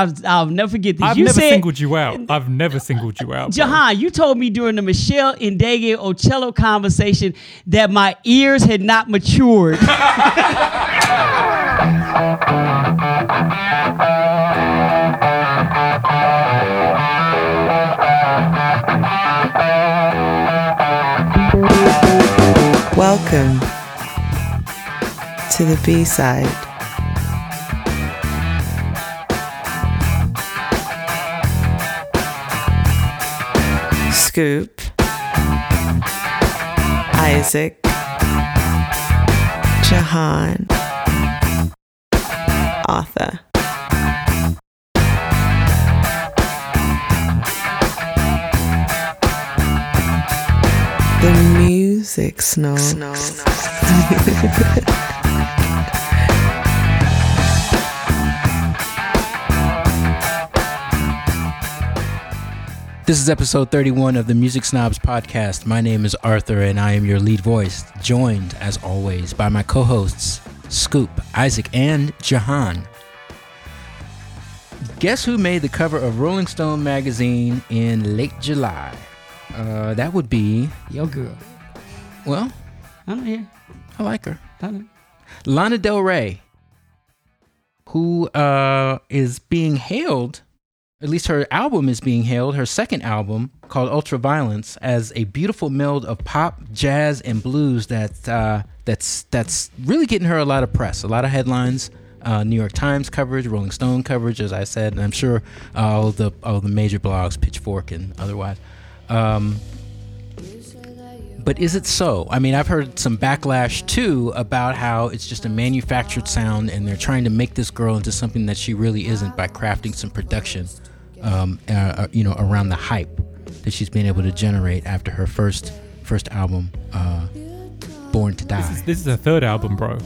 I'll, I'll never forget this. I've you never said, singled you out. I've never singled you out. bro. Jahan, you told me during the Meshell Ndegeocello conversation that my ears had not matured. Welcome to the B side. Scoop, Isaac, Jahan, Arthur. The music snow. This is episode 31 of the Music Snobs podcast. My name is Arthur and I am your lead voice, joined as always by my co hosts, Scoop, Isaac, and Jahan. Guess who made the cover of Rolling Stone magazine in late July? Uh, that would be, Yo, girl. well, I don't hear. I like her. I. Lana Del Rey, who uh, is being hailed, at least her album is being hailed, her second album called Ultraviolence, as a beautiful meld of pop, jazz, and blues that uh, that's that's really getting her a lot of press, a lot of headlines. Uh, New York Times coverage, Rolling Stone coverage, as I said, and I'm sure all the all the major blogs, Pitchfork and otherwise. Um, but is it so? I mean, I've heard some backlash too about how it's just a manufactured sound and they're trying to make this girl into something that she really isn't by crafting some production, um, uh, uh, you know, around the hype that she's been able to generate after her first first album, uh, Born to This is, Die. this is her third album, bro.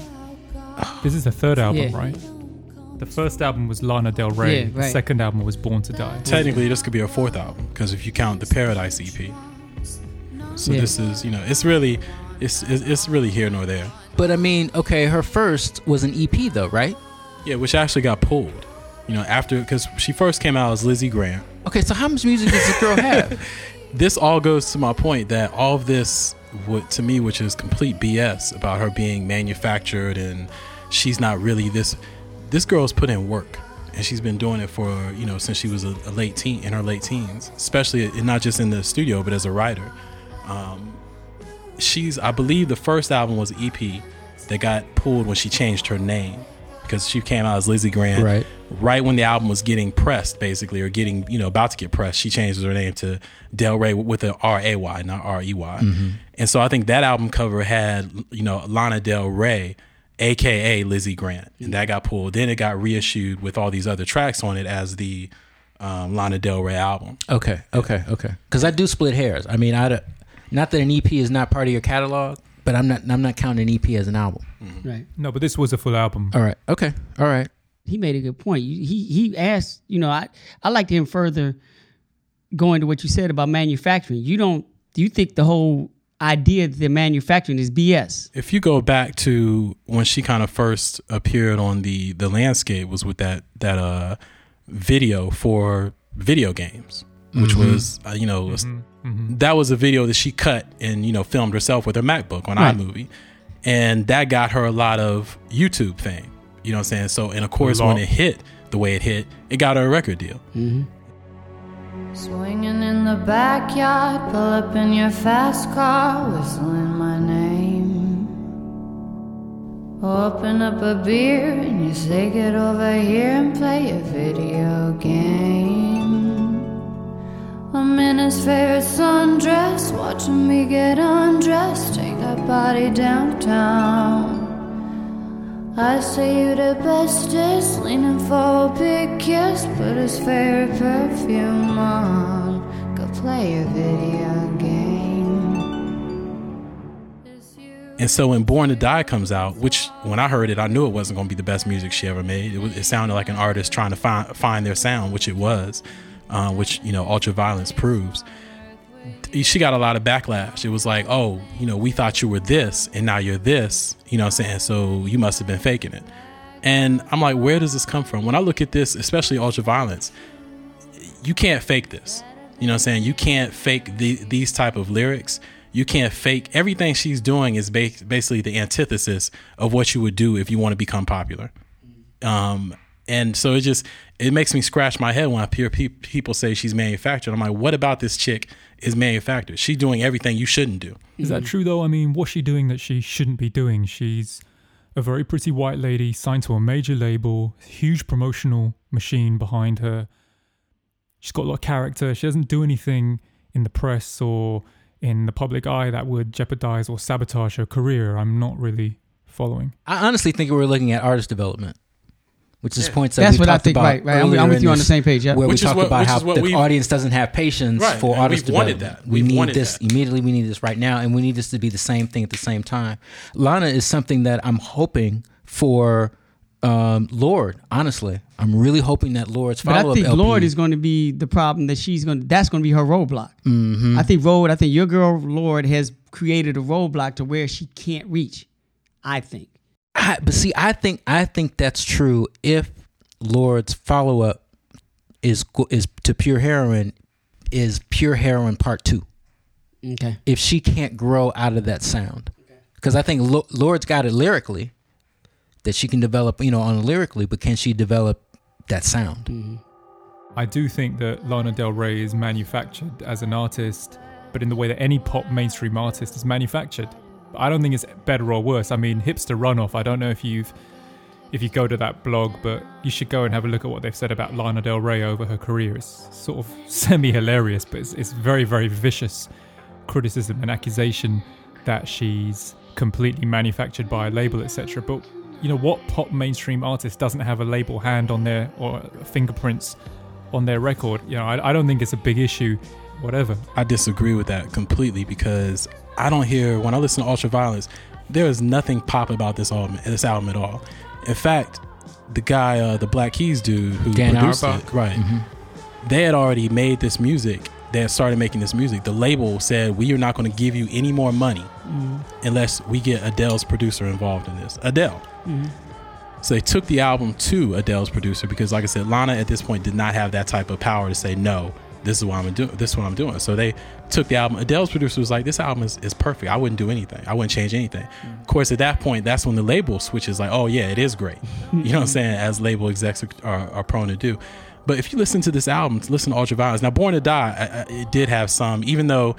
This is her third album, Yeah. right? The first album was Lana Del Rey. Yeah, The second album was Born to Die. Technically, this could be her fourth album because if you count the Paradise EP. So Yeah. this is, you know, it's really, it's it's it's really here nor there. But I mean, okay, her first was an EP though, right? Yeah, which actually got pulled. You know, after because she first came out as Lizzie Grant. Okay, so how much music does this girl have? This all goes to my point that all of this, what to me, which is complete BS about her being manufactured and she's not really this. This girl's put in work, and she's been doing it for you know since she was a, a late teen in her late teens, especially in- not just in the studio but as a writer. Um, she's, I believe, the first album was EP that got pulled when she changed her name because she came out as Lizzie Grant Right. right when the album was getting pressed, basically, or getting you know about to get pressed, she changed her name to Del Rey with a R A Y, not R E Y. And so I think that album cover had you know Lana Del Rey, aka Lizzie Grant, and that got pulled. Then it got reissued with all these other tracks on it as the um, Lana Del Rey album. Okay, okay, okay. Because I do split hairs. I mean, I not that an EP is not part of your catalog, but I'm not I'm not counting an EP as an album. Right. No, but this was a full album. All right, okay, all right. he made a good point. He he asked, you know, I I like him further going to what you said about manufacturing. You don't do you think the whole idea that they're manufacturing is BS? If you go back to when she kind of first appeared on the the landscape was with that that uh video for video games, which was uh, you know that was a video that she cut and you know filmed herself with her MacBook on Right. iMovie, and that got her a lot of YouTube fame. You know what I'm saying? So and of course when it hit the way it hit, it got her a record deal. Swinging in the backyard, pull up in your fast car, whistling my name. Open up a beer and you say, Get over here and play a video game. I'm in his favorite sundress, watching me get undressed, take that body downtown. I say you the bestest, leaning for a big kiss, put his favorite perfume on, go play a video game. And so when Born to Die comes out, which when I heard it, I knew it wasn't going to be the best music she ever made. It, was, it sounded like an artist trying to find find their sound, which it was, uh, which you know Ultraviolence proves. She got a lot of backlash. It was like, oh, you know, we thought you were this, and now you're this. You know, I'm saying so you must have been faking it. And I'm like, where does this come from? When I look at this, especially ultraviolence, you can't fake this. You know I'm saying? You can't fake the, these type of lyrics. You can't fake everything she's doing is ba- basically the antithesis of what you would do if you want to become popular. Um, and so it just it makes me scratch my head when I hear pe- people say she's manufactured. I'm like, what about this chick is manufactured? She's doing everything you shouldn't do. Is that mm. true though? I mean, what's she doing that she shouldn't be doing? She's a very pretty white lady signed to a major label, huge promotional machine behind her. She's got a lot of character. She doesn't do anything in the press or in the public eye that would jeopardize or sabotage her career. I'm not really following. I honestly think we're looking at artist development, which is points that That's we what I think. about Right, right. I'm, I'm with you on the same page. Yeah. Where Which we is talk what- about which how is what the we've- audience doesn't have patience Right, for and artist we've wanted that. We We've need wanted this that. immediately. We need this right now, and we need this to be the same thing at the same time. Lana is something that I'm hoping for. Um, Lorde, honestly, I'm really hoping that Lorde's follow up. But I think LP. Lorde is going to be the problem that she's going. to That's going to be her roadblock. Mhm. I think Road. I think your girl Lorde has created a roadblock to where she can't reach. I think. I, but see, I think I think that's true if Lorde's follow up is is to Pure Heroin is Pure Heroin Part Two. Okay. If she can't grow out of that sound, because I think Lo- Lorde's got it lyrically, that she can develop, you know, on lyrically, but can she develop that sound? Mm-hmm. I do think that Lana Del Rey is manufactured as an artist, but in the way that any pop mainstream artist is manufactured. I don't think it's better or worse. I mean, hipster runoff. I don't know if you've if you go to that blog, but you should go and have a look at what they've said about Lana Del Rey over her career. It's sort of semi hilarious, but it's, it's very very vicious criticism and accusation that she's completely manufactured by a label, etc. But you know what pop mainstream artist doesn't have a label hand on their or fingerprints on their record? You know, I, I don't think it's a big issue. Whatever. I disagree with that completely because I don't hear when I listen to Ultraviolence, there is nothing pop about this album, this album at all. In fact, the guy, uh, the Black Keys dude who Dan produced Auerbach? it, right? Mm-hmm. They had already made this music. They had started making this music. The label said, "We are not going to give you any more money mm-hmm. unless we get Adele's producer involved in this." Adele. Mm-hmm. So they took the album to Adele's producer because, like I said, Lana at this point did not have that type of power to say no. This is what I'm doing. This is what I'm doing. So they took the album. Adele's producer was like, "This album is, is perfect. I wouldn't do anything. I wouldn't change anything." Mm. Of course, at that point, that's when the label switches. Like, "Oh yeah, it is great." You know what I'm saying? As label execs are, are prone to do. But if you listen to this album, listen to Ultraviolence. Now, Born to Die, I, I, it did have some, even though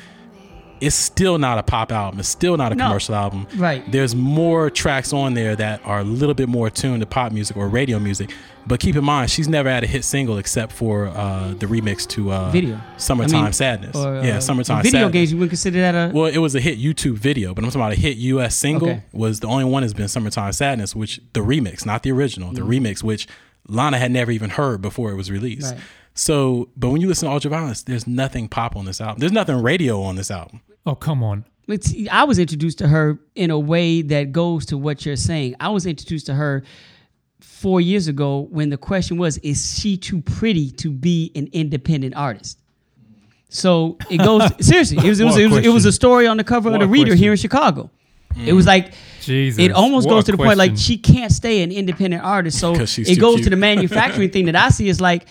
it's still not a pop album. It's still not a No. commercial album. Right. There's more tracks on there that are a little bit more tuned to pop music or radio music. But keep in mind, she's never had a hit single except for uh, the remix to uh, Video. "Summertime I mean, Sadness." Or, uh, yeah, "Summertime sadness. Video Sadness." games. You wouldn't consider that a. Well, it was a hit YouTube video, but I'm talking about a hit US single. Okay. Was the only one has been "Summertime Sadness," which the remix, not the original, the remix, which Lana had never even heard before it was released. Right. So, but when you listen to Ultraviolence, there's nothing pop on this album. There's nothing radio on this album. Oh come on. Let's see, I was introduced to her in a way that goes to what you're saying. I was introduced to her four years ago when the question was, is she too pretty to be an independent artist? So it goes seriously. It was it was, a it was, it was a story on the cover What of the Reader question. here in Chicago. It was like Jesus. it almost what goes to the point like she can't stay an independent artist. So it goes cute. to the manufacturing thing that I see is like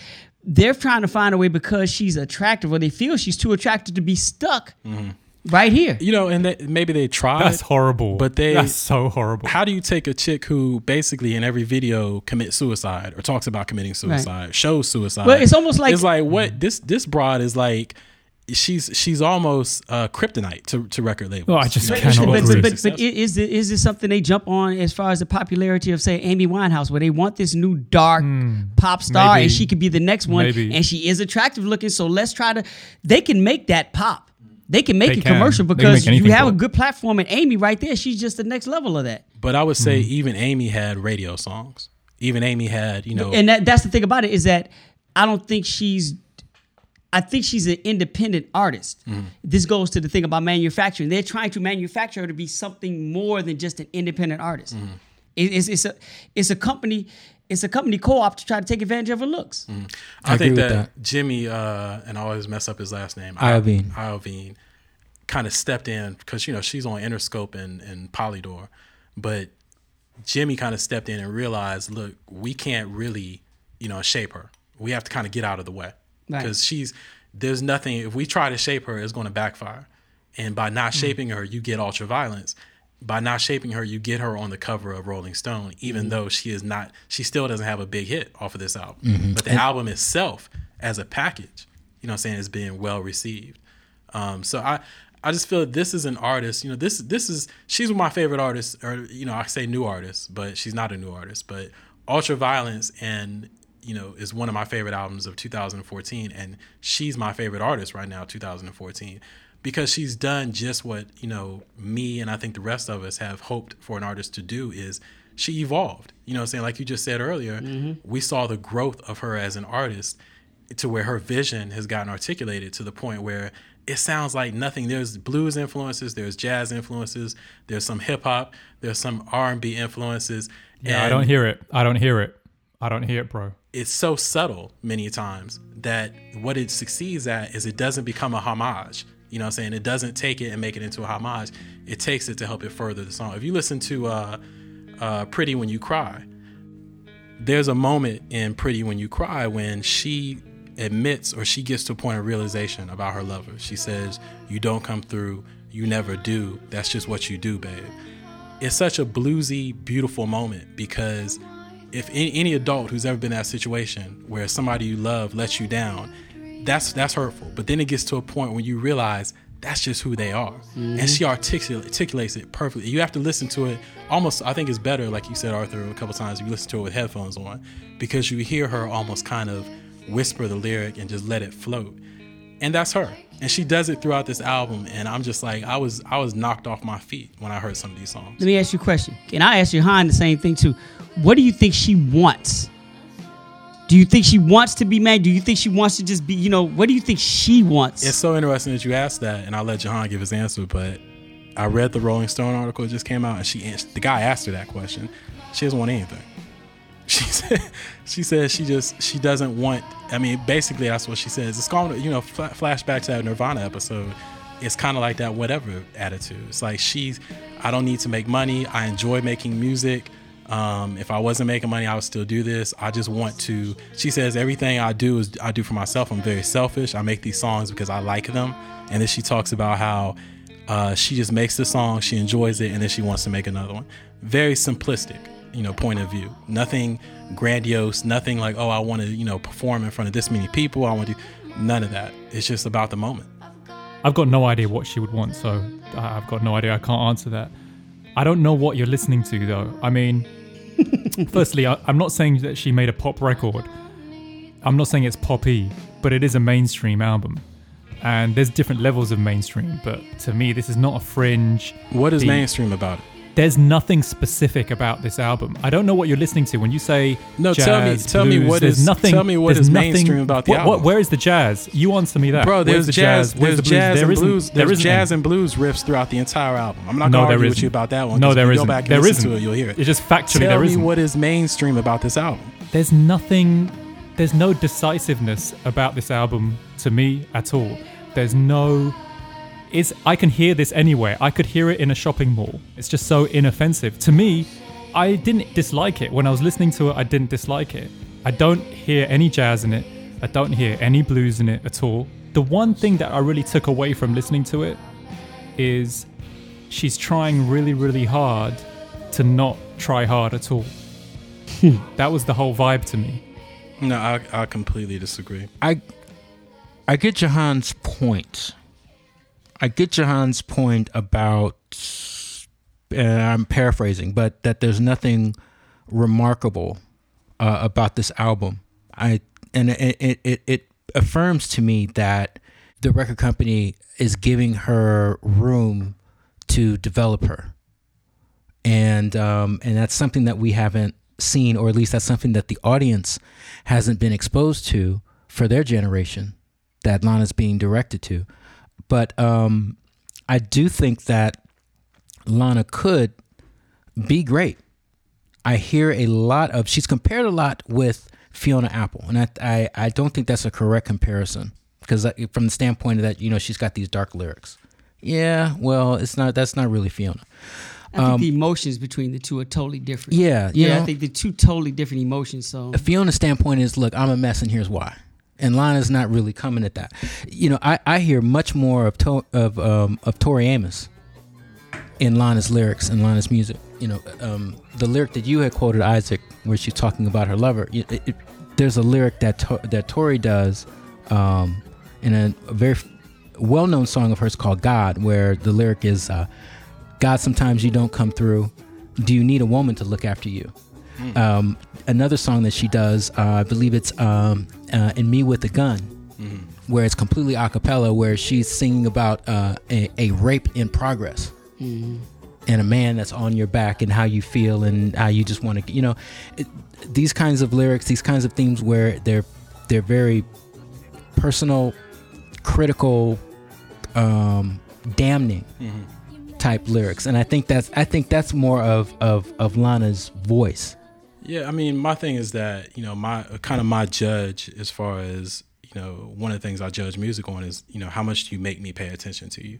they're trying to find a way because she's attractive or they feel she's too attractive to be stuck Mm-hmm. right here. You know, and they, maybe they tried. That's horrible. But they- That's so horrible. How do you take a chick who basically in every video commits suicide or talks about committing suicide, shows suicide? Well, it's almost like- it's like what this this broad is like. She's she's almost uh, kryptonite to, to record labels. Oh, I just You know, cannot but, agree. but, very but, but i- is it, is this something they jump on as far as the popularity of say Amy Winehouse, where they want this new dark pop star maybe. and she could be the next one, Maybe. and she is attractive looking, so let's try to. They can make that pop. They can make They a can. commercial because you have a good platform, and Amy right there, she's just the next level of that. But I would say Mm-hmm. even Amy had radio songs. Even Amy had you know And that, that's the thing about it is that I don't think she's. I think she's an independent artist. Mm-hmm. This goes to the thing about manufacturing. They're trying to manufacture her to be something more than just an independent artist. Mm-hmm. It- it's, it's a it's a company it's a company co-op to try to take advantage of her looks. Mm-hmm. I, I think agree that, with Jimmy uh, and I always mess up his last name. Iovine. Iovine kind of stepped in because you know she's on Interscope and, and Polydor, but Jimmy kind of stepped in and realized, look, we can't really, you know, shape her. We have to kind of get out of the way Right. because she's there's nothing. If we try to shape her, it's going to backfire. And by not mm. shaping her, you get ultra violence. By not shaping her, you get her on the cover of Rolling Stone, even mm-hmm. though she is not. She still doesn't have a big hit off of this album. Mm-hmm. But the album itself, as a package, you know, what I'm saying, is being well received. Um, so I, I just feel this is an artist. You know, this this is she's one of my favorite artists, or you know, I say new artist, but she's not a new artist. But Ultraviolence and you know is one of my favorite albums of 2014, and she's my favorite artist right now, 2014, because she's done just what you know me and I think the rest of us have hoped for an artist to do is she evolved. You know, what I'm saying like you just said earlier, mm-hmm. we saw the growth of her as an artist to where her vision has gotten articulated to the point where it sounds like nothing. There's blues influences, there's jazz influences, there's some hip hop, there's some R and B influences. Yeah, I don't hear it. I don't hear it. I don't hear it, bro. It's so subtle many times that what it succeeds at is it doesn't become a homage. You know what I'm saying? It doesn't take it and make it into a homage. It takes it to help it further the song. If you listen to uh, uh, Pretty When You Cry, there's a moment in Pretty When You Cry when she admits or she gets to a point of realization about her lover. She says, You don't come through, you never do. That's just what you do, babe. It's such a bluesy, beautiful moment because if any, any adult who's ever been in that situation where somebody you love lets you down, that's that's hurtful. But then it gets to a point when you realize that's just who they are, mm-hmm. and she articul- articulates it perfectly. You have to listen to it almost. I think it's better, like you said, Arthur, a couple times. If you listen to it with headphones on, because you hear her almost kind of whisper the lyric and just let it float, and that's her. And she does it throughout this album, and I'm just like, I was I was knocked off my feet when I heard some of these songs. Let me ask you a question. And I ask you, Han, the same thing too. What do you think she wants? Do you think she wants to be mad? Do you think she wants to just be, you know, what do you think she wants? It's so interesting that you asked that, and I'll let Jahan give his answer. But I read the Rolling Stone article that just came out, and she the guy asked her that question. She doesn't want anything. She said she says she just she doesn't want. I mean, basically that's what she says. It's called you know fla- flashback to that Nirvana episode. It's kind of like that whatever attitude. It's like she's I don't need to make money. I enjoy making music. Um, if I wasn't making money, I would still do this. I just want to. She says everything I do is I do for myself. I'm very selfish. I make these songs because I like them. And then she talks about how uh, she just makes the song, she enjoys it, and then she wants to make another one. Very simplistic, you know, point of view. Nothing grandiose. Nothing like oh, I want to you know perform in front of this many people. I want to none of that. It's just about the moment. I've got no idea what she would want, so I've got no idea. I can't answer that. I don't know what you're listening to, though. I mean, firstly, I, I'm not saying that she made a pop record. I'm not saying it's poppy, but it is a mainstream album. And there's different levels of mainstream, but to me, this is not a fringe. What is deep- mainstream about it? There's nothing specific about this album. I don't know what you're listening to when you say No, jazz, tell me- tell blues, what there's is- nothing. tell me what is nothing- mainstream about the what, what- where is the jazz? You answer me that. Bro, there's the jazz, Where's there's the blues? jazz and blues, there's jazz any. and blues riffs throughout the entire album. I'm not No, gonna argue with you about that one. No, there isn't. Go back and There isn't. to it, you'll hear it. It's just factually Tell there me isn't. what is mainstream about this album. there's nothing there's no decisiveness about this album to me at all there's no is i can hear this anywhere. I could hear it in a shopping mall. It's just so inoffensive. To me i didn't dislike it. When i was listening to it i didn't dislike it. I don't hear any jazz in it. I don't hear any blues in it at all. The one thing that i really took away from listening to it is she's trying really really hard to not try hard at all. Hmm. That was the whole vibe to me. No, I, I completely disagree. I I get Jahan's point. I get Jahan's point about I'm paraphrasing, but that there's nothing remarkable uh, about this album. I and it, it it it affirms to me that the record company is giving her room to develop her, and um, and that's something that we haven't seen, or at least that's something that the audience hasn't been exposed to for their generation that Lana's being directed to. But um, I do think that Lana could be great. I hear a lot of she's compared a lot with Fiona Apple, and I I, I don't think that's a correct comparison because from the standpoint of that you know she's got these dark lyrics. Yeah, well, it's not. That's not really Fiona. I think Um, the emotions between the two are totally different. Yeah, yeah. know? I think they're two totally different emotions. So Fiona's standpoint is, look, I'm a mess, and here's why. And Lana's not really coming at that. You know, I, I hear much more of to, of um, of Tori Amos in Lana's lyrics and Lana's music. You know, um, the lyric that you had quoted, Isaac, where she's talking about her lover. It, it, there's a lyric that to, that Tori does um, in a, a very well-known song of hers called "God," where the lyric is, uh, "God, sometimes you don't come through. Do you need a woman to look after you?" um, another song that she does, uh, I believe it's um, uh, "In Me with a Gun," where it's completely a cappella, where she's singing about uh, a, a rape in progress. And a man that's on your back and how you feel and how you just want to, you know, it, these kinds of lyrics, these kinds of themes where they're they're very personal, critical, um, damning type lyrics, and I think that's I think that's more of of of Lana's voice. Yeah, I mean, my thing is that you know my kind of my judge as far as you know one of the things I judge music on is you know how much do you make me pay attention to you.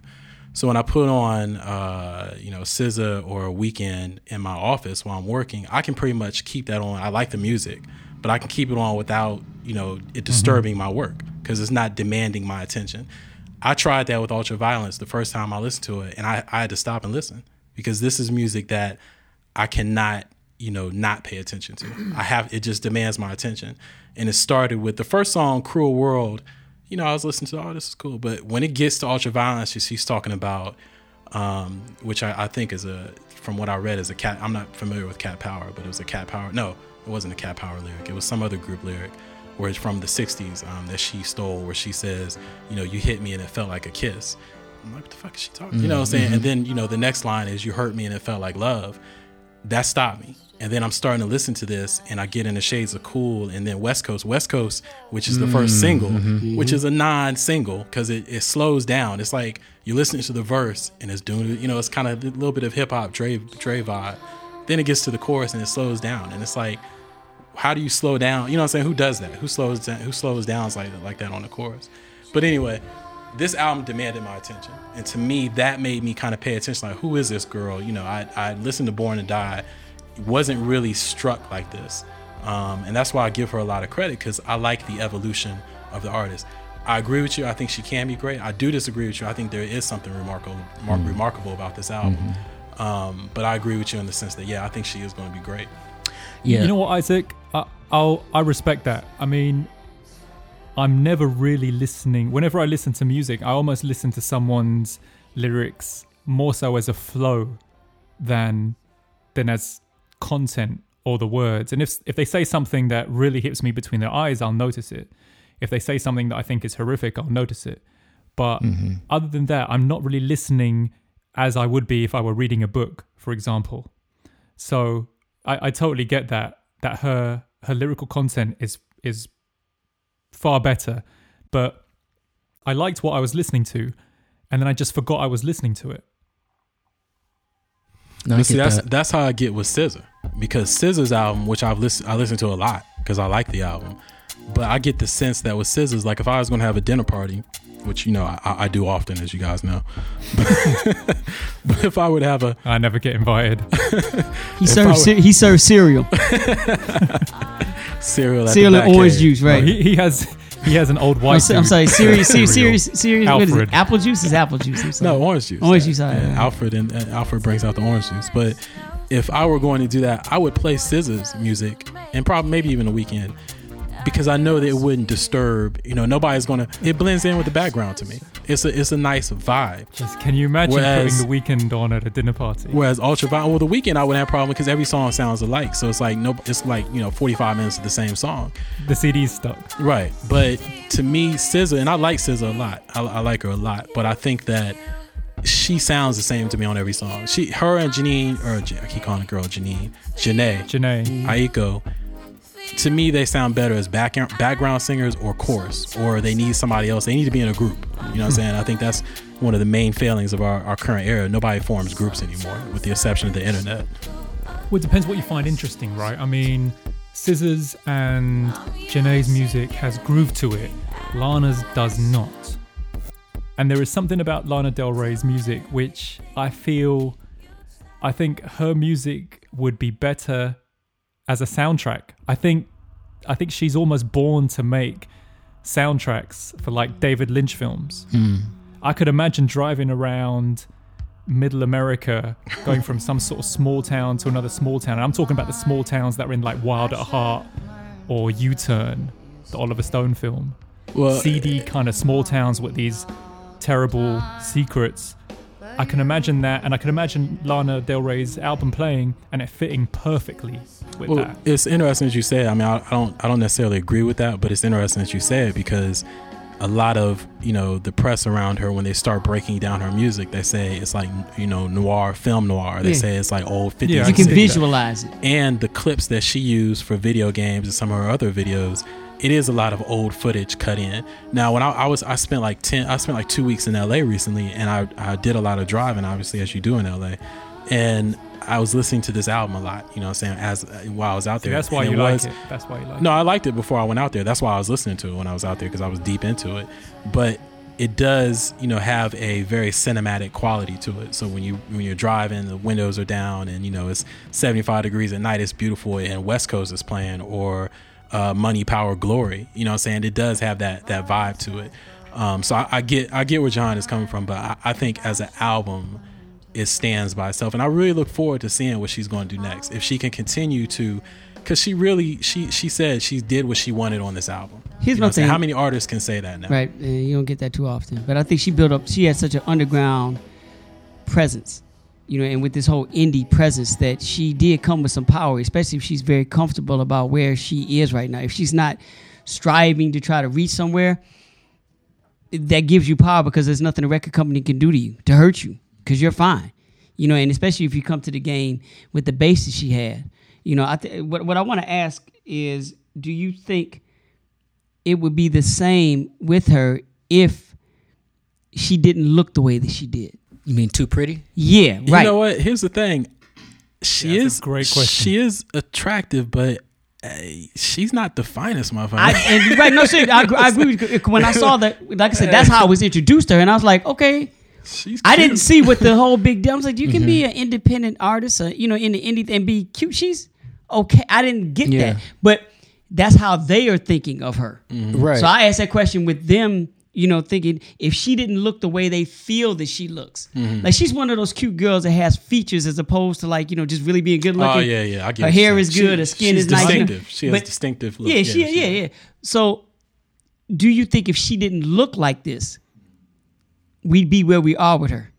So when I put on uh, you know SZA or a Weeknd in my office while I'm working, I can pretty much keep that on. I like the music, but I can keep it on without you know it disturbing my work because it's not demanding my attention. I tried that with Ultraviolence the first time I listened to it, and I, I had to stop and listen because this is music that I cannot, you know, not pay attention to. I have it just demands my attention. And it started with the first song, "Cruel World." You know, I was listening to, oh, this is cool. But when it gets to Ultraviolence, she's, she's talking about, um, which I, I think is a, from what I read, is a cat. I'm not familiar with Cat Power, but it was a Cat Power. No, it wasn't a Cat Power lyric. It was some other group lyric, where it's from the '60s um, that she stole, where she says, you know, you hit me and it felt like a kiss. I'm like, what the fuck is she talking? You know what I'm saying? And then, you know, the next line is, you hurt me and it felt like love. That stopped me. And then I'm starting to listen to this and I get in the shades of cool. And then West Coast, West Coast, which is the first mm-hmm. single, mm-hmm. which is a non single because it, it slows down. It's like you're listening to the verse and it's doing, you know, it's kind of a little bit of hip hop, Dre, Dre vibe. Then it gets to the chorus and it slows down. And it's like, how do you slow down? You know what I'm saying? Who does that? Who slows down? Who slows down like like that on the chorus? But anyway, this album demanded my attention, and to me, that made me kind of pay attention. Like, who is this girl? You know, I I listened to Born to Die, wasn't really struck like this, um, and that's why I give her a lot of credit because I like the evolution of the artist. I agree with you. I think she can be great. I do disagree with you. I think there is something remarkable mar- remarkable about this album. Um, but I agree with you in the sense that yeah, I think she is going to be great. Yeah, You know what, Isaac? I, I'll I respect that. I mean, I'm never really listening. Whenever I listen to music, I almost listen to someone's lyrics more so as a flow than than as content or the words. And if if they say something that really hits me between the eyes, I'll notice it. If they say something that I think is horrific, I'll notice it. But mm-hmm. other than that, I'm not really listening as I would be if I were reading a book, for example. So I, I totally get that that her her lyrical content is is far better, but I liked what I was listening to, and then I just forgot I was listening to it. no, see, that's that. that's how I get with SZA because SZA's album, which I've listened, I listen to a lot because I like the album, but I get the sense that with SZA's, like if I was going to have a dinner party, which you know I, I do often, as you guys know, but if I would have a I never get invited. he serves were- ce- he serves cereal, cereal, at cereal the and orange juice, right? he, he has he has an old I'm, white. so- I'm sorry, serious, serious, cereal. serious, serious. What is it? Alfred. Apple juice is apple juice. I'm sorry. No, orange juice. Orange Yeah, juice, all right, yeah, all right. Alfred and, and Alfred brings out the orange juice. But if I were going to do that, I would play SZA's music and probably maybe even a Weeknd because I know that it wouldn't disturb. You know, nobody's gonna. It blends in with the background to me. It's a it's a nice vibe. Just, can you imagine Whereas- putting the Weeknd on at a dinner party? Whereas Ultraviolet, well, the Weeknd I wouldn't have a problem because every song sounds alike. So it's like no, it's like you know, forty five minutes of the same song. The CD's stuck. Right. But to me, SZA, and I like SZA a lot. I, I like her a lot. But I think that she sounds the same to me on every song. She, her, and Janine, or I keep calling the girl Janine, Jhené, Jhené. Aiko. To me, they sound better as back, background singers or chorus, or they need somebody else. They need to be in a group. You know what I'm saying? I think that's one of the main failings of our, our current era. Nobody forms groups anymore, with the exception of the internet. Well, it depends what you find interesting, right? I mean, SZA's and Jhené's music has groove to it. Lana's does not. And there is something about Lana Del Rey's music which I feel I think her music would be better as a soundtrack. I think I think she's almost born to make soundtracks for like David Lynch films. Hmm. I could imagine driving around middle America, going from some sort of small town to another small town. And I'm talking about the small towns that were in like Wild at Heart or U Turn, the Oliver Stone film. Well, seedy kind of small towns with these terrible secrets. I can imagine that, and I can imagine Lana Del Rey's album playing and it fitting perfectly with Well, that. it's interesting that you say. I mean, I, I don't, I don't necessarily agree with that, but it's interesting that you say it because a lot of you know the press around her when they start breaking down her music, they say it's like you know noir, film noir. They Yeah. say it's like old fifties. Yeah, You can can see that. visualize it. and the clips that she used for video games and some of her other videos it is a lot of old footage cut in now when I, I was i spent like 10 i spent like two weeks in la recently and i, I did a lot of driving obviously as you do in la and i was listening to this album a lot you know what i'm saying as while i was out See, there that's why And you like was- it. That's why you like no, I liked it before I went out there. That's why I was listening to it when I was out there because I was deep into it. But it does, you know, have a very cinematic quality to it. So when you when you're driving, the windows are down, and you know it's 75 degrees at night. It's beautiful, and West Coast is playing, or uh, Money, Power, Glory. You know, what I'm saying it does have that that vibe to it. Um, so I, I get I get where John is coming from, but I, I think as an album, it stands by itself and i really look forward to seeing what she's going to do next if she can continue to because she really she she said she did what she wanted on this album Here's You know my what I'm saying? thing. how many artists can say that now Right, and you don't get that too often. But I think she built up. She had such an underground presence, you know, and with this whole indie presence, that she did come with some power, especially if she's very comfortable about where she is right now. If she's not striving to try to reach somewhere, that gives you power because there's nothing a record company can do to you to hurt you because you're fine, you know. And especially if you come to the game with the basis she had, you know. I th- what what I want to ask is, do you think? it would be the same with her if she didn't look the way that she did. You mean too pretty? Yeah, right. you know what here's the thing she Yeah, that's is a great question. she is attractive but uh, she's not the finest motherfucker I, and right, no, seriously, I, agree- I agree. With, you. when I saw that, like I said, that's how I was introduced to her, and I was like, okay. she's I didn't see what the whole big deal. I was like, you can be an independent artist, uh, you know, in the indie and be cute. She's okay. I didn't get Yeah. that, but that's how they are thinking of her. Right. So I asked that question with them, you know, thinking if she didn't look the way they feel that she looks, mm-hmm. like she's one of those cute girls that has features as opposed to like you know just really being good looking. oh yeah yeah I get Her hair is good, She- her skin is nice. distinctive she has but- distinctive look. Yeah, she, she yeah, yeah. So, do you think if she didn't look like this, we'd be where we are with her?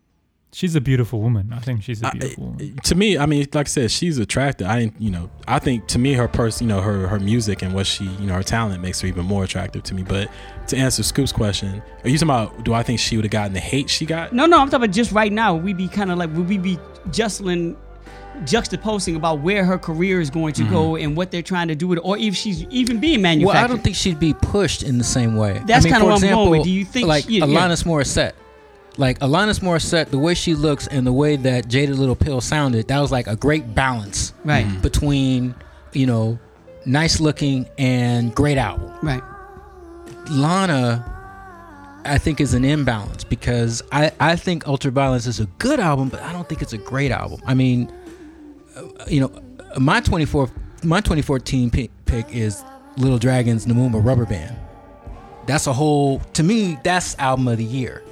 She's a beautiful woman. I think she's a I- beautiful woman. to me, I mean, like I said, she's attractive. I you know, I think to me, her person, you know, her her music and what she, you know, her talent makes her even more attractive to me. But to answer Scoop's question, are you talking about? Do I think she would have gotten the hate she got? No, no, I'm talking about just right now. We'd be kind of like, would we be justling, juxtaposing about where her career is going to go mm-hmm. and what they're trying to do with it, or if she's even being manufactured? Well, I don't think she'd be pushed in the same way. That's I mean, kinda for where I'm going with. Do you think like she- yeah. Alanis Morissette? Like Alanis Morissette, the way she looks and the way that Jagged Little Pill sounded, that was like a great balance Right, between you know nice looking and great album. right. Lana, I think, is an imbalance because I, I think Ultraviolence is a good album, but I don't think it's a great album. I mean, uh, you know, my 24 my 2014 pick, pick is Little Dragons Nabuma Rubberband. That's a whole to me. That's album of the year,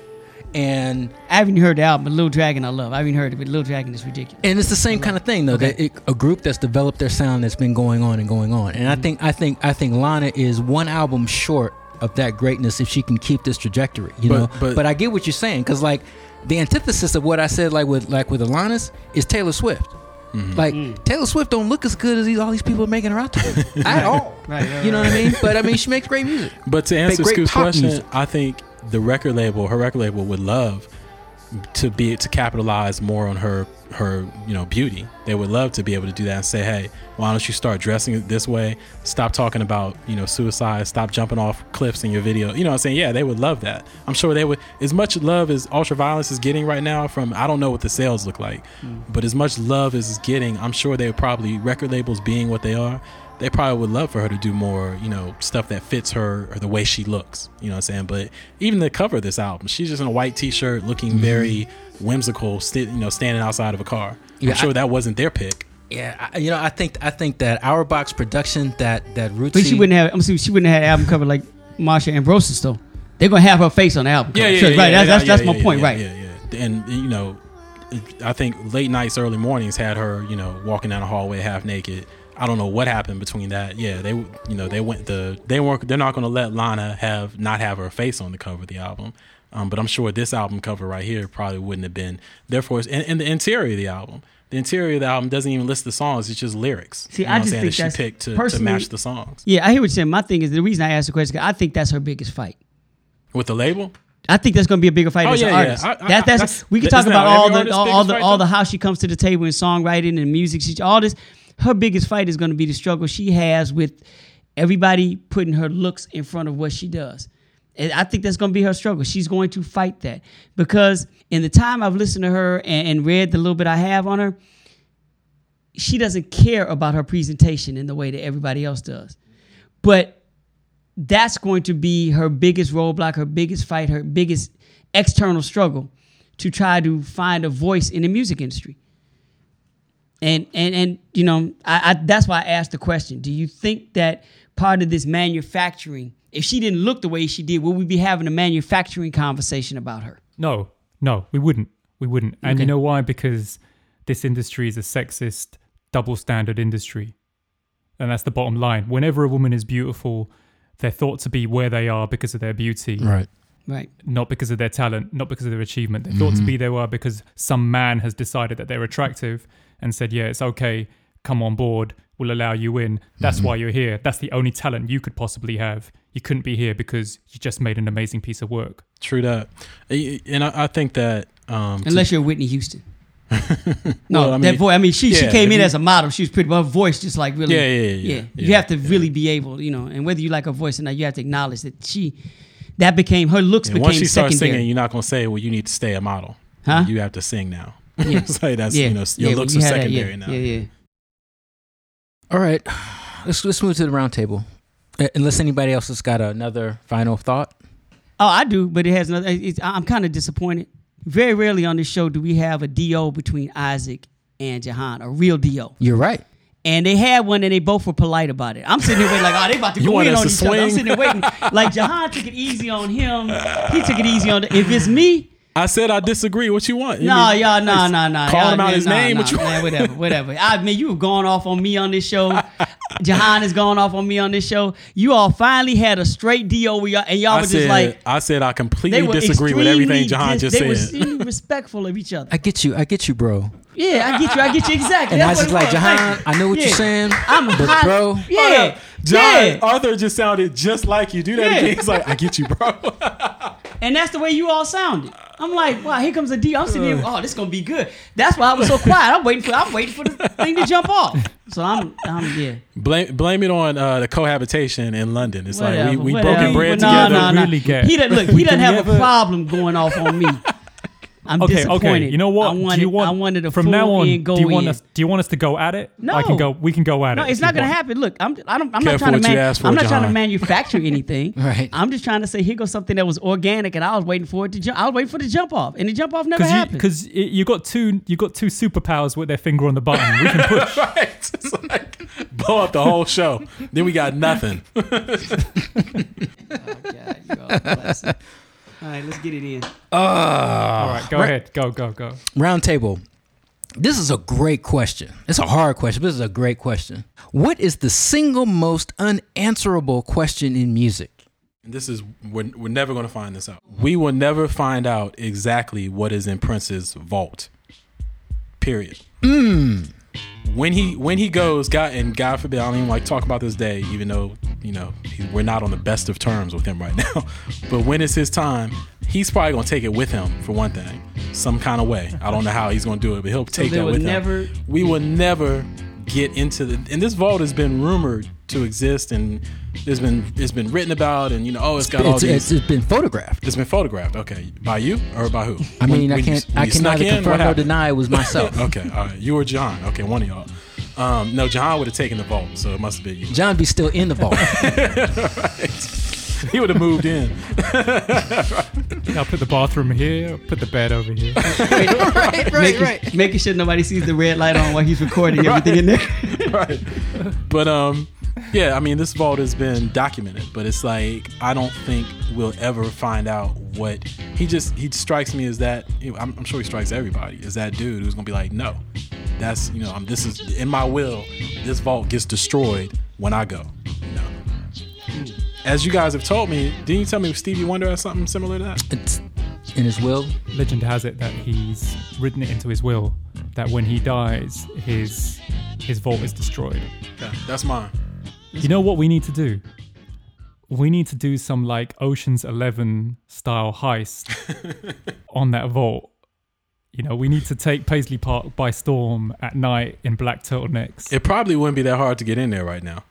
and I haven't heard the album, but Little Dragon I love. I haven't heard it, but Little Dragon is ridiculous. and it's the same kind of thing though. Okay. That it, a group that's developed their sound that's been going on and going on. And I think I think I think Lana is one album short of that greatness if she can keep this trajectory. You But- know, but- but I get what you're saying because like the antithesis of what I said like with like with Alanis is Taylor Swift. Mm-hmm. Like Taylor Swift don't look as good as these, all these people are making her out to be at all. Right, right, You know what I mean? But I mean, she makes great music. But to answer great Scoop's question, music. I think the record label, her record label, would love to be to capitalize more on her her you know beauty. They would love to be able to do that and say, hey, why don't you start dressing it this way? Stop talking about you know suicide. Stop jumping off cliffs in your video. You know what I'm saying? Yeah, they would love that. I'm sure they would. As much love as Ultraviolence is getting right now from I don't know what the sales look like, mm. but as much love as it's getting, I'm sure they would probably record labels being what they are. They probably would love for her to do more, you know, stuff that fits her or the way she looks. You know what I'm saying? But even the cover of this album, she's just in a white T-shirt, looking Mm-hmm. very whimsical, sti- you know, standing outside of a car. Yeah, I'm sure I- that wasn't their pick. Yeah, I, you know, I think I think that our box production that that Rootsy. But she wouldn't have. I'm assuming she wouldn't have had album cover like Marsha Ambrosius though. They're gonna have her face on the album. Cover. Yeah, yeah, Sure, right. that's that's, that's my point. yeah, right. Yeah, yeah. And you know, I think late nights, early mornings had her, you know, walking down the hallway half naked. I don't know what happened between that. Yeah, they, you know, they went the they weren't. They're not going to let Lana have not have her face on the cover of the album. Um, but I'm sure this album cover right here probably wouldn't have been. Therefore, and, and the interior of the album. The interior of the album doesn't even list the songs; it's just lyrics. See, you know I just saying, think that she that's- picked to, to match the songs Yeah, I hear what you're saying. My thing is the reason I asked the question. I think that's her biggest fight. with the label. I think that's going to be a bigger fight Oh, as yeah, an yeah. I- I- that, that's, that's- we can talk about all the all, all the all the how she comes to the table in songwriting and music. She, all this, her biggest fight is going to be the struggle she has with everybody putting her looks in front of what she does. And I think that's going to be her struggle. She's going to fight that because in the time I've listened to her and, and read the little bit I have on her, she doesn't care about her presentation in the way that everybody else does. But that's going to be her biggest roadblock, her biggest fight, her biggest external struggle to try to find a voice in the music industry. And and and you know, I, I that's why I asked the question: Do you think that part of this manufacturing, if she didn't look the way she did, would we be having a manufacturing conversation about her? No, no, we wouldn't. We wouldn't. And Okay. you know why? Because this industry is a sexist, double standard industry. And that's the bottom line. Whenever a woman is beautiful, they're thought to be where they are because of their beauty, right. Right. not because of their talent, not because of their achievement. They're thought to mm-hmm. be there are because some man has decided that they're attractive and said, Yeah, it's okay, come on board, we'll allow you in. That's why you're here. That's the only talent you could possibly have. You couldn't be here because you just made an amazing piece of work. True that. And I, I think that um, to- Unless you're Whitney Houston. no, Well, I that mean, voice. I mean, she she came in you- as a model. She was pretty, but her voice just like really. Yeah, yeah, yeah, yeah, You yeah, have to really be able, you know, and whether you like her voice or not, you have to acknowledge that she, that became her looks And became once she starts singing, you're not gonna say, "Well, you need to stay a model." Huh? You have to sing now. Yeah. it's like that's yeah, you know your yeah, looks are had that, secondary yeah, now. Yeah, yeah. All right, let's let's move to the roundtable. Uh, Unless anybody else has got another final thought. Oh, I do, but it has another. It's, I'm kind of disappointed. Very rarely on this show do we have a do between Isaac and Jahan, a real do. You're right. And they had one, and they both were polite about it. I'm sitting here waiting, like, oh, they about to go want in on to each other. I'm sitting there waiting, like Jahan took it easy on him. He took it easy on. The, If it's me, I said I disagree. What you want? You No, mean- y'all, no, no, no. Call him out man, his nah, name. nah, what you man, want? whatever, whatever. I mean, you have gone off on me on this show. Jahan has gone off on me on this show. You all finally had a straight deal with y'all, and y'all I were said, just like I said I completely disagree with everything Jahan dis- just They were said. extremely respectful of each other. I get you. I get you, bro. Yeah, I get you. I get you exactly. And I was what like. Jahan, Thank I know what Yeah. you're saying, I'm but hot. bro, Yeah, John yeah. Arthur just sounded just like you. Do that Yeah. again. He's like, I get you, bro. And that's the way you all sounded. I'm like, wow, here comes a D. I'm sitting here, oh, this is gonna be good. That's why I was so quiet. I'm waiting for I'm waiting for the thing to jump off. So I'm I'm yeah. blame blame it on uh, the cohabitation in London. It's Whatever, like we, we whatever. broken bread But together. No, no, no. really get- He doesn't look. He doesn't we have a problem going off on me. I'm Okay, disappointed. okay. You know what? I wanted, do you want I wanted a from now on? in, go do you want in. us? Do you want us to go at it? No. I can go. We can go at No, it. No, it's not gonna happen. Look, I'm I'm, I'm not trying to man, for, I'm not trying to manufacture anything. Right. I'm just trying to say here goes something that was organic, and I was waiting for it to jump. I was waiting for the jump off, and the jump off never Because happened. because you got two, you got two superpowers with their finger on the button. We can push. right. It's like blow up the whole show. then we got nothing. oh God, you all blessed. All right, let's get it in. Ah. All right, go Right. ahead. Go, go, go. round table. This is a great question. It's a hard question, but this is a great question. What is the single most unanswerable question in music? This is we're, we're never going to find this out. We will never find out exactly what is in Prince's vault. Period. Hmm. When he when he goes, God and God forbid, I don't even like talk about this day, even though you know he, we're not on the best of terms with him right now. but when it's his time, he's probably gonna take it with him for one thing, some kind of way. I don't know how he's gonna do it, but he'll take there that with never- him. We will never get into the and this vault has been rumored to exist and there's been it's been written about and you know oh it's got all It's, these it's, it's been photographed. it's been photographed. Okay, by you or by who? I mean, I when you- can't. when I you can neither in? Confirm nor happened? deny it was myself. Okay, all right. You or John? Okay, one of y'all. Um, no, John would have taken the vault, so it must have been you. John be still in the vault. He would have moved in. I'll put the bathroom here, put the bed over here. right, making, making sure nobody sees the red light on while he's recording everything in there. right. But um, yeah, I mean, this vault has been documented, but it's like I don't think we'll ever find out what he just he strikes me as that. I'm, I'm sure he strikes everybody as that dude who's gonna be like, no, that's you know, I'm, this is in my will. This vault gets destroyed when I go. You know. As you guys have told me, didn't you tell me Stevie Wonder has something similar to that? It's in his will. Legend has it that he's written it into his will that when he dies, his his vault is destroyed. Okay, that's mine. You know what we need to do? We need to do some like Ocean's Eleven style heist on that vault. You know, we need to take Paisley Park by storm at night in black turtlenecks. It probably wouldn't be that hard to get in there right now.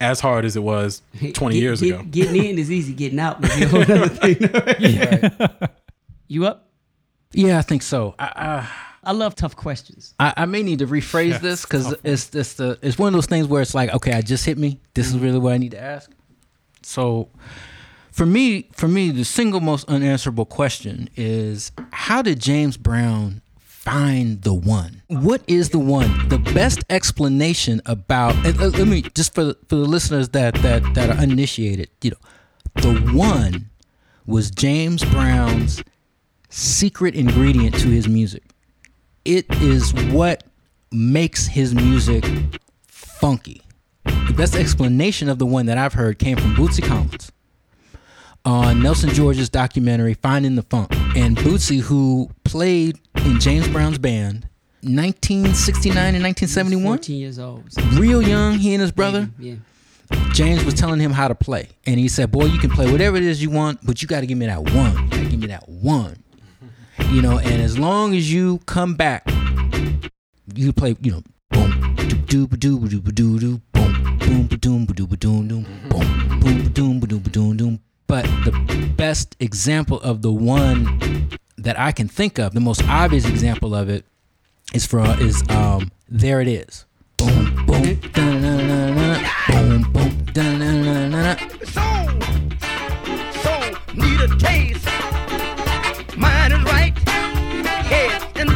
As hard as it was 20 Get- years get- ago. Getting in is easy. Getting out is a whole other thing. You up? Yeah, I think so. I, I love tough questions. I, I may need to rephrase Yeah, this because tough it's it's the it's one of those things where it's like, okay, I just hit me. This is really what I need to ask. So, for me, for me, the single most unanswerable question is how did James Brown find the one? What is the one? The best explanation about. And uh, let me just for the, for the listeners that that that are uninitiated, you know, the one was James Brown's secret ingredient to his music it is what makes his music funky. The best explanation of the one that I've heard came from Bootsy Collins on Nelson George's documentary Finding the Funk. And Bootsy, who played in James Brown's band 1969 and 1971, 14 years old. real young, he and his brother, Yeah. James was telling him how to play. And he said, Boy, you can play whatever it is you want, but you got to give me that one. You got to give me that one. You know, and as long as you come back, you play, you know, boom, doo doo doo doo doo, boom, boom ba doo boom, boom doom ba doo ba doom doom. But the best example of the one that I can think of, the most obvious example of it, is for is um, there it is. Boom, boom, da-na-na-na-na, boom, boom, da-na-na-na-na. soul. Soul need a taste.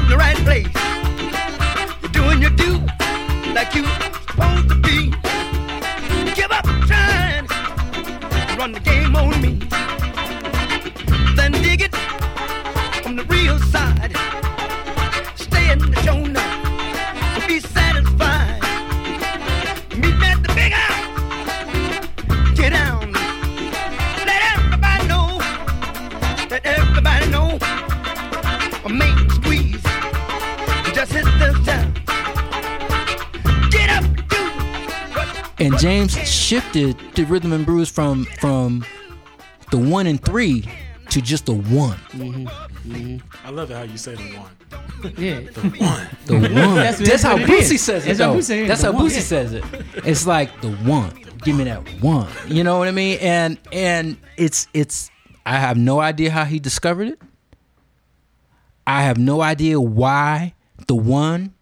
The right place. You're doing your due like you supposed to be. Give up trying. to Run the game on me. Shifted the rhythm and blues from from the one and three to just the one. Mm-hmm. Mm-hmm. I love it how you say the one. Yeah. The one. That's- That's, that's how what it Bootsy is. says it. That's how though. Bootsy says it, That's how one, Bootsy yeah. says it. It's like the one. Give me that one. You know what I mean? And and it's it's. I have no idea how he discovered it. I have no idea why the one.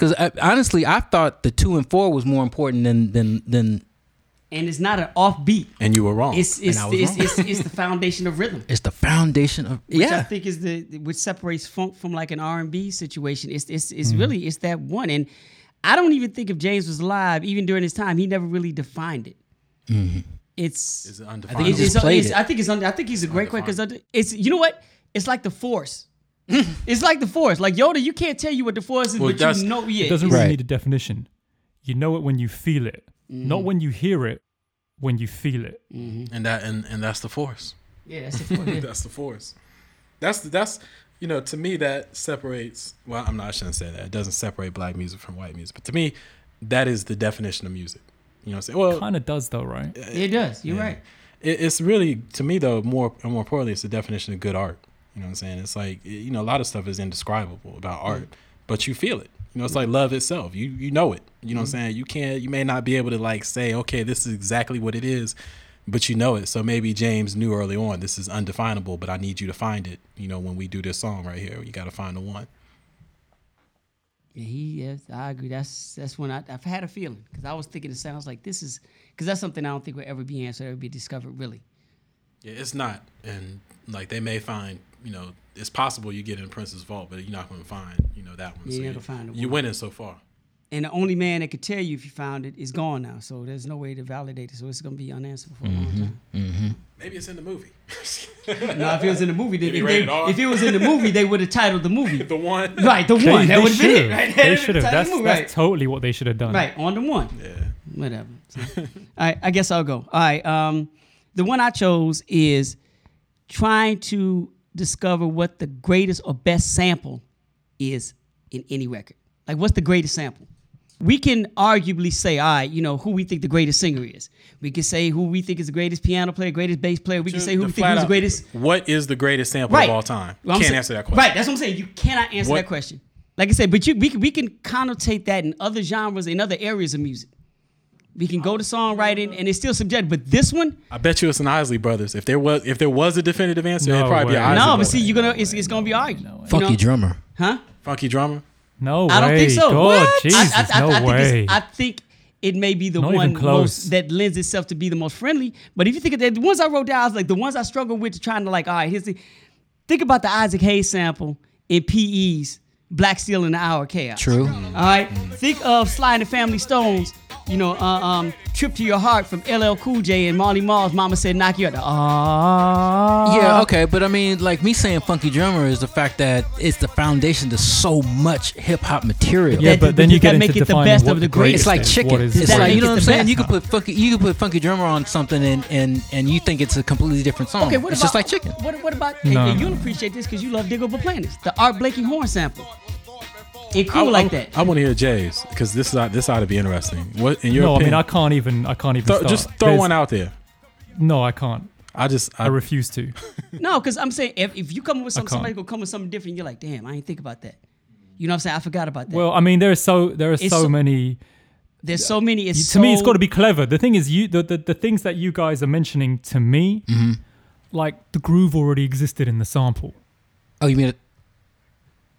Because honestly, I thought the two and four was more important than than than And it's not an offbeat. And you were wrong. It's it's I was it's, wrong. it's, it's the foundation of rhythm. it's the foundation of Which I think is the which separates funk from like an R and B situation. It's it's it's Mm-hmm. really it's that one. And I don't even think if James was alive, even during his time, he never really defined it. It's Is it he undefined? it's, just it's- played it's- it. I think it's under, I think he's a great because it's you know what? It's like the force. it's like the force. Like Yoda, you can't tell you what the force is, Well, but you know yeah. It doesn't really Right. need a definition. You know it when you feel it, not mm-hmm. when you hear it. When you feel it, mm-hmm. and that and, and that's the force. Yeah, that's the force. yeah. That's the force. That's that's you know to me that separates. Well, I'm not. I shouldn't say that. It doesn't separate black music from white music. But to me, that is the definition of music. You know what I'm saying? Well, kind of does though, right? It does. You're Yeah. right. it, it's really to me though more and more importantly, it's the definition of good art. You know what I'm saying? It's like you know a lot of stuff is indescribable about mm. art, but you feel it. You know, it's like love itself. You you know it. You know what I'm mm-hmm. saying? You can't. You may not be able to like say, okay, this is exactly what it is, but you know it. So maybe James knew early on this is undefinable, but I need you to find it. You know, when we do this song right here, you got to find the one. Yeah, he. Yes, I agree. That's that's when I, I've had a feeling because I was thinking it sounds like this is because that's something I don't think will ever be answered, ever be discovered. Really. Yeah, it's not, and like they may find, you know, it's possible you get in Prince's vault, but you're not going to find, you know, that one. Yeah, so you're you, not gonna find the You're one. winning so far. And the only man that could tell you if you found it is gone now. So there's no way to validate it. So it's gonna be unanswerable for a long time. Maybe it's in the movie. no, if it was in the movie, then, if, they, if it was in the movie, they would have titled the movie. the one. right, the They, one. That would have been it. Right? They should have. That's the movie, that's right. totally what they should have done. Right, on the one. Yeah. Whatever. So, all right, I guess I'll go. All right. Um, the one I chose is trying to discover what the greatest or best sample is in any record. Like, what's the greatest sample? We can arguably say, all right, you know, who we think the greatest singer is. We can say who we think is the greatest piano player, greatest bass player. We can say who we think who's the greatest. What is the greatest sample Right. of all time? Well, Can't saying- answer that question. Right, that's what I'm saying. You cannot answer What- that question. Like I said, but you we can, we can connotate that in other genres, in other areas of music. We can go to songwriting, and it's still subjective. But this one, I bet you it's an Isley Brothers. If there was, if there was a definitive answer, No it'd probably be way. an Isley no, but see, you're gonna it's, it's gonna be argued. you Funky know? drummer. huh? Funky drummer. No way. I don't think so. God, What? Jesus, I, I, I, no I think way. It's, I think it may be the Not one close. most, that lends itself to be the most friendly. But if you think of the, the ones I wrote down, I was like the ones I struggle with trying to like. All right, here's the. Think about the Isaac Hayes sample in PE's Black Steel in the Hour of Chaos. True. All right. Think of Sly and the Family Stones. You know, uh, um, "Trip to Your Heart" from LL Cool J and Marley Marl's "Mama Said Knock You Out." Ah. Yeah, okay, but I mean, like me saying funky drummer is the fact that it's the foundation to so much hip hop material. yeah, that- but then does you that get make into it the best what of the the greatest It's like chicken. What is It's that like you know what I'm saying. You could put funky, you could put funky drummer on something, and and and you think it's a completely different song. Okay, what it's about just like chicken. What, what about? No. and you'll appreciate this because you love Digable Planets, the Art Blakey horn sample. It cool I, like I, that. I want to hear Jay's because this is this ought to be interesting. What in your No, I mean I can't even. I can't even. Throw- start. just throw There's- one out there. No, I can't. I just I, I refuse to. no, because I'm saying if, if you come with something, somebody gonna come with something different. You're like, damn, I ain't think about that. You know what I'm saying? I forgot about that. Well, I mean, there are so there are so so- many. There's so many. It's to me, it's got to be clever. The thing is, you the, the the things that you guys are mentioning to me, Mm-hmm. like the groove already existed in the sample. Oh, you mean it-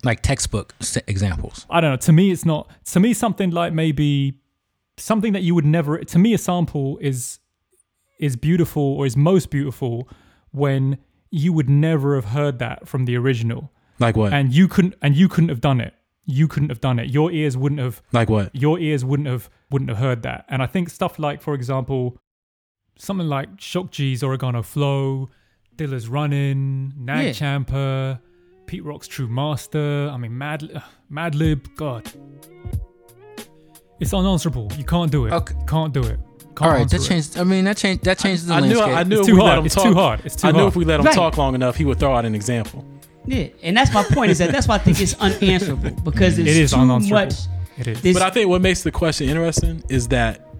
like textbook examples? I don't know. To me, it's not. To me, something like maybe something that you would never. To me, a sample is is beautiful or is most beautiful when you would never have heard that from the original, like what? and you couldn't and you couldn't have done it. You couldn't have done it. Your ears wouldn't have. like what? Your ears wouldn't have wouldn't have heard that. And I think stuff like, for example, something like Shock G's Oregano Flow, Dilla's Running, Nag Yeah. Champa, Pete Rock's True Master. I mean, Mad uh, Madlib. God, it's unanswerable. You can't do it. Okay. Can't do it. Can't All right, answer that it. changed. I mean, that changed. That changes the I knew landscape. I knew It's too hard. It's talk. too hard. It's too I knew if we let him Right. talk long enough, he would throw out an example. Yeah, and that's my point. Is that that's why I think it's unanswerable because it's It is too unanswerable. much. It is. This- But I think what makes the question interesting is that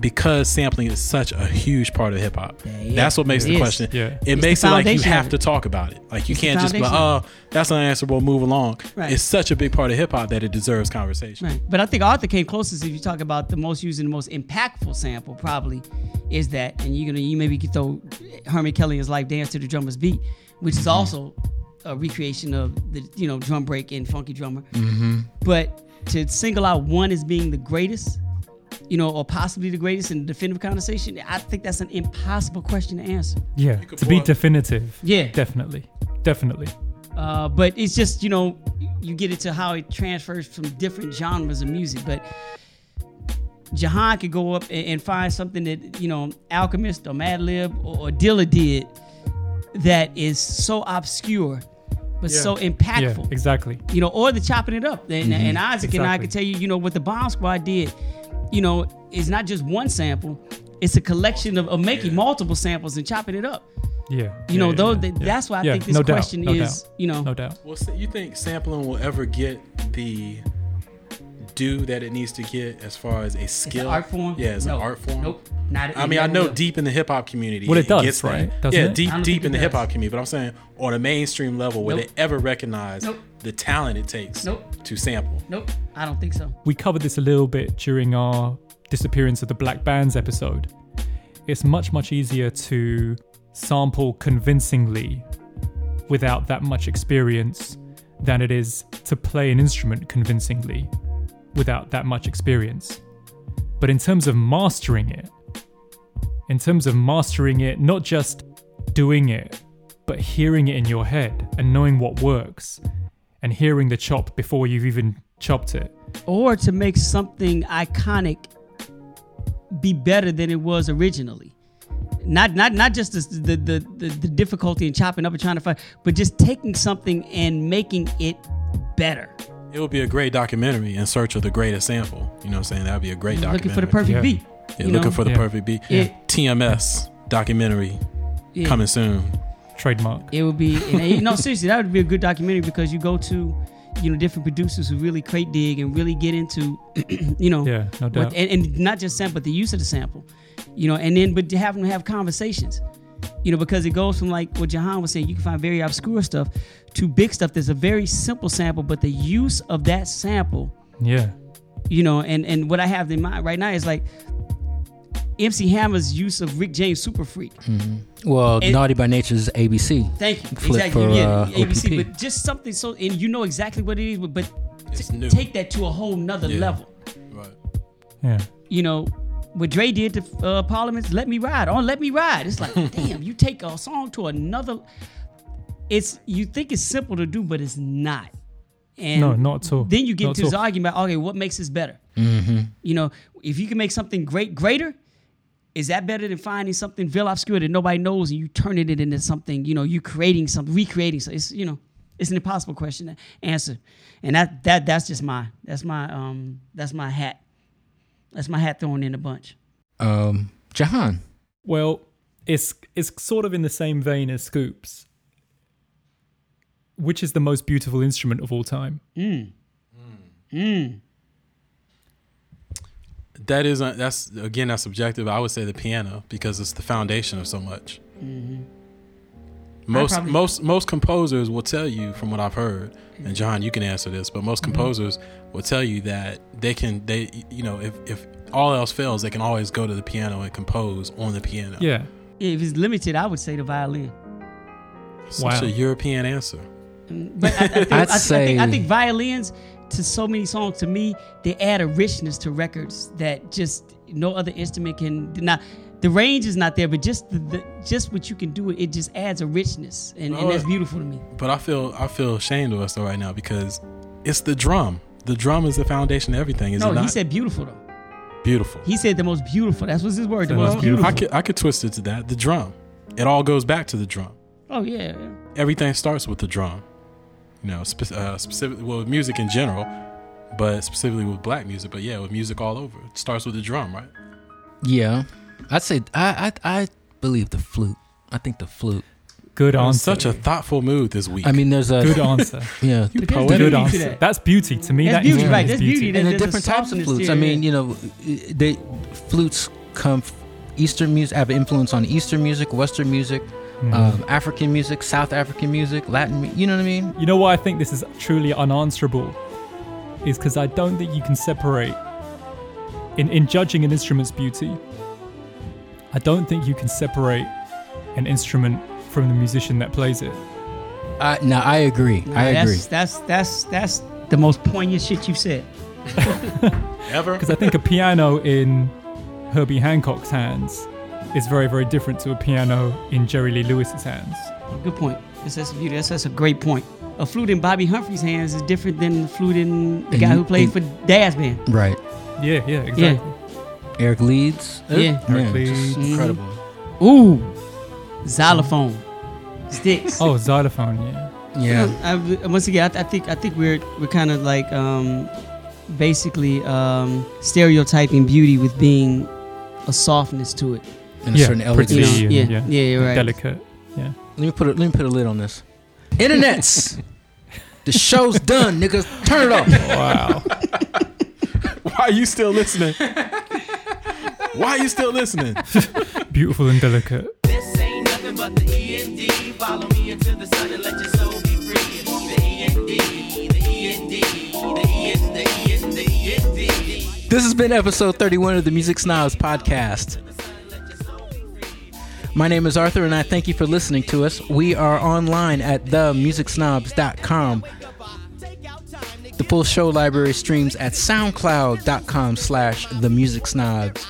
because sampling is such a huge part of hip hop, yeah. that's what makes It the is. question. Yeah. It It's makes it like you have to talk about it. Like you It's can't just be like, foundation. oh, that's unanswerable. Move along. Right. It's such a big part of hip hop that it deserves conversation. Right. But I think Arthur came closest if you talk about the most used and the most impactful sample probably is that, and you're gonna you maybe could throw Herman Kelly and his life dance to the drummer's beat, which is also a recreation of the you know drum break and funky drummer. Mm-hmm. But to single out one as being the greatest, you know, or possibly the greatest in definitive conversation, I think that's an impossible question to answer. yeah. To be definitive. Yeah. Definitely. Definitely. Uh, but it's just you know you get into how it transfers from different genres of music. But Jahan could go up and, and find something that you know Alchemist or Madlib or, or Dilla did that is so obscure but so Yeah. impactful. Exactly. You know, or the chopping it up. And, and Isaac and I could tell you, you know, what the Bomb Squad did, you know, is not just one sample. It's a collection of, of making multiple samples and chopping it up. Yeah. You know, yeah, though yeah, that's why I think this no question no is, doubt, you know, No doubt. Well, so you think sampling will ever get the due that it needs to get as far as a It's an skill? art form. Yeah, as No. an art form. Nope. Not. I mean, I know will. deep in the hip hop community, Well, it does, gets right? Doesn't yeah, it? deep deep in the hip hop community. But I'm saying on a mainstream level, will Nope. they ever recognize Nope. the talent it takes Nope. to sample? Nope. I don't think so. we covered this a little bit during our disappearance of the black bands episode it's much much easier to sample convincingly without that much experience than it is to play an instrument convincingly without that much experience. But in terms of mastering it, in terms of mastering it, not just doing it, but hearing it in your head and knowing what works and hearing the chop before you've even chopped it. or to make something iconic be better than it was originally. Not not not just the the, the, the, difficulty in chopping up and trying to find, but just taking something and making it better. It would be a great documentary in search of the greatest sample. You know what I'm saying? That would be a great documentary. Looking for the perfect Yeah. beat. Yeah, you looking know? for the Yeah. perfect beat. Yeah. TMS documentary Yeah. coming soon. Trademark. It would be and, and, no seriously that would be a good documentary because you go to you know different producers who really crate dig and really get into you know Yeah, no what- doubt. and, and not just sample but the use of the sample you know and then but to have them have conversations you know because it goes from like what Jahan was saying you can find very obscure stuff to big stuff there's a very simple sample but the use of that sample Yeah. you know and and what I have in mind right now is like MC Hammer's use of Rick James Super Freak Well, And- Naughty by Nature's ABC. Thank you. Flip exactly. for, yeah, uh, ABC, OPP. but just something so, and you know exactly what it is, but, but t- take that to a whole nother Yeah. level. Right. Yeah. You know, what Dre did to uh, Parliament's "Let Me Ride" on "Let Me Ride." It's like, damn, you take a song to another. It's you think it's simple to do, but it's not. And No, not at all. Then you get Not into at this all. argument. Okay, what makes this better? Mm-hmm. You know, if you can make something great greater, is that better than finding something real obscure that nobody knows and you turning it into something? You know, you creating something, recreating something. It's you know, it's an impossible question to answer, and that that that's just my that's my um that's my hat. That's my hat thrown in a bunch. Um, Jahan. Well, it's it's sort of in the same vein as scoops. Which is the most beautiful instrument of all time? Mm. Mm. That is uh, that's again that's subjective. I would say the piano because it's the foundation of so much. Most probably- most most composers will tell you from what I've heard, and John, you can answer this, but most composers will tell you that they can they you know if if all else fails, they can always go to the piano and compose on the piano. Yeah. If it's limited, I would say the violin. such Wow. a European answer. But I, I, think, I'd I, think- I, think, I say- think violins to so many songs to me they add a richness to records that just no other instrument can. Not the range is not there, but just the, the just what you can do it just adds a richness, and, and that's beautiful to me. But I feel I feel ashamed of us though right now because it's the drum. The drum is the foundation of everything. Is no, it not? he said beautiful though. beautiful. He said the most beautiful. That's was his word. The The most most beautiful. I could I could twist it to that. The drum. It all goes back to the drum. Oh yeah, yeah. Everything starts with the drum. You know, spe- uh, specific well, with music in general, but specifically with black music. But yeah, with music all over, it starts with the drum, right? Yeah, I'd say I I, I believe the flute. I think the flute. Good I'm in answer. such a thoughtful mood this week. I mean, there's a good answer. yeah, you But poetic. Good answer. that. That's beauty to me. That's that beauty, instrument right, that's beauty. and the there's different types of flutes. I mean, you know, they flutes come. Eastern music have influence on Eastern music, Western music, Mhm. um, African music, South African music, Latin, you know what I mean? You know why I think this is truly unanswerable? Is because I don't think you can separate, in, in judging an instrument's beauty, I don't think you can separate an instrument from the musician that plays it. I, no, I agree. Nah, I agree. That's, that's that's that's the most poignant shit you've said. Ever? Because I think a piano in Herbie Hancock's hands is very, very different to a piano in Jerry Lee Lewis's hands. Good point. That's, that's, beauty. That's, that's a great point. A flute in Bobbi Humphrey's hands is different than the flute in the And guy you- who played for Dazz Band. Right. Yeah, yeah, exactly. Eric Leeds. Uh, Yeah. Eric man, Leeds. just Incredible. Ooh, xylophone, sticks. Oh, xylophone, yeah. Yeah. I, once again, I, I think I think we're we're kind of like um, basically um, stereotyping beauty with being a softness to it. And a Yeah, certain pretty- You know? Yeah, Yeah, yeah. yeah, you're right. Delicate. Yeah. Let me put a, let me put a lid on this. Internets. the show's done, niggas. Turn it off. Wow. Why are you still listening? Why are you still listening? Beautiful and delicate. This ain't nothing but the END. Follow me into the sun and let your soul be free. The END, the END, the END, the END. This has been episode 31 of the Music Snobs podcast. My name is Arthur, and I thank you for listening to us. We are online at themusicsnobs.com. The full show library streams at soundcloud.com slash themusicsnobs.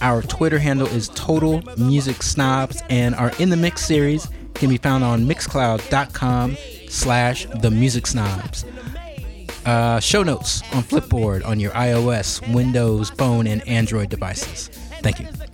Our Twitter handle is Total Music Snobs, and our In the Mix series can be found on mixcloud.com slash the music snobs. Uh, show notes on Flipboard on your iOS, Windows, phone, and Android devices. Thank you.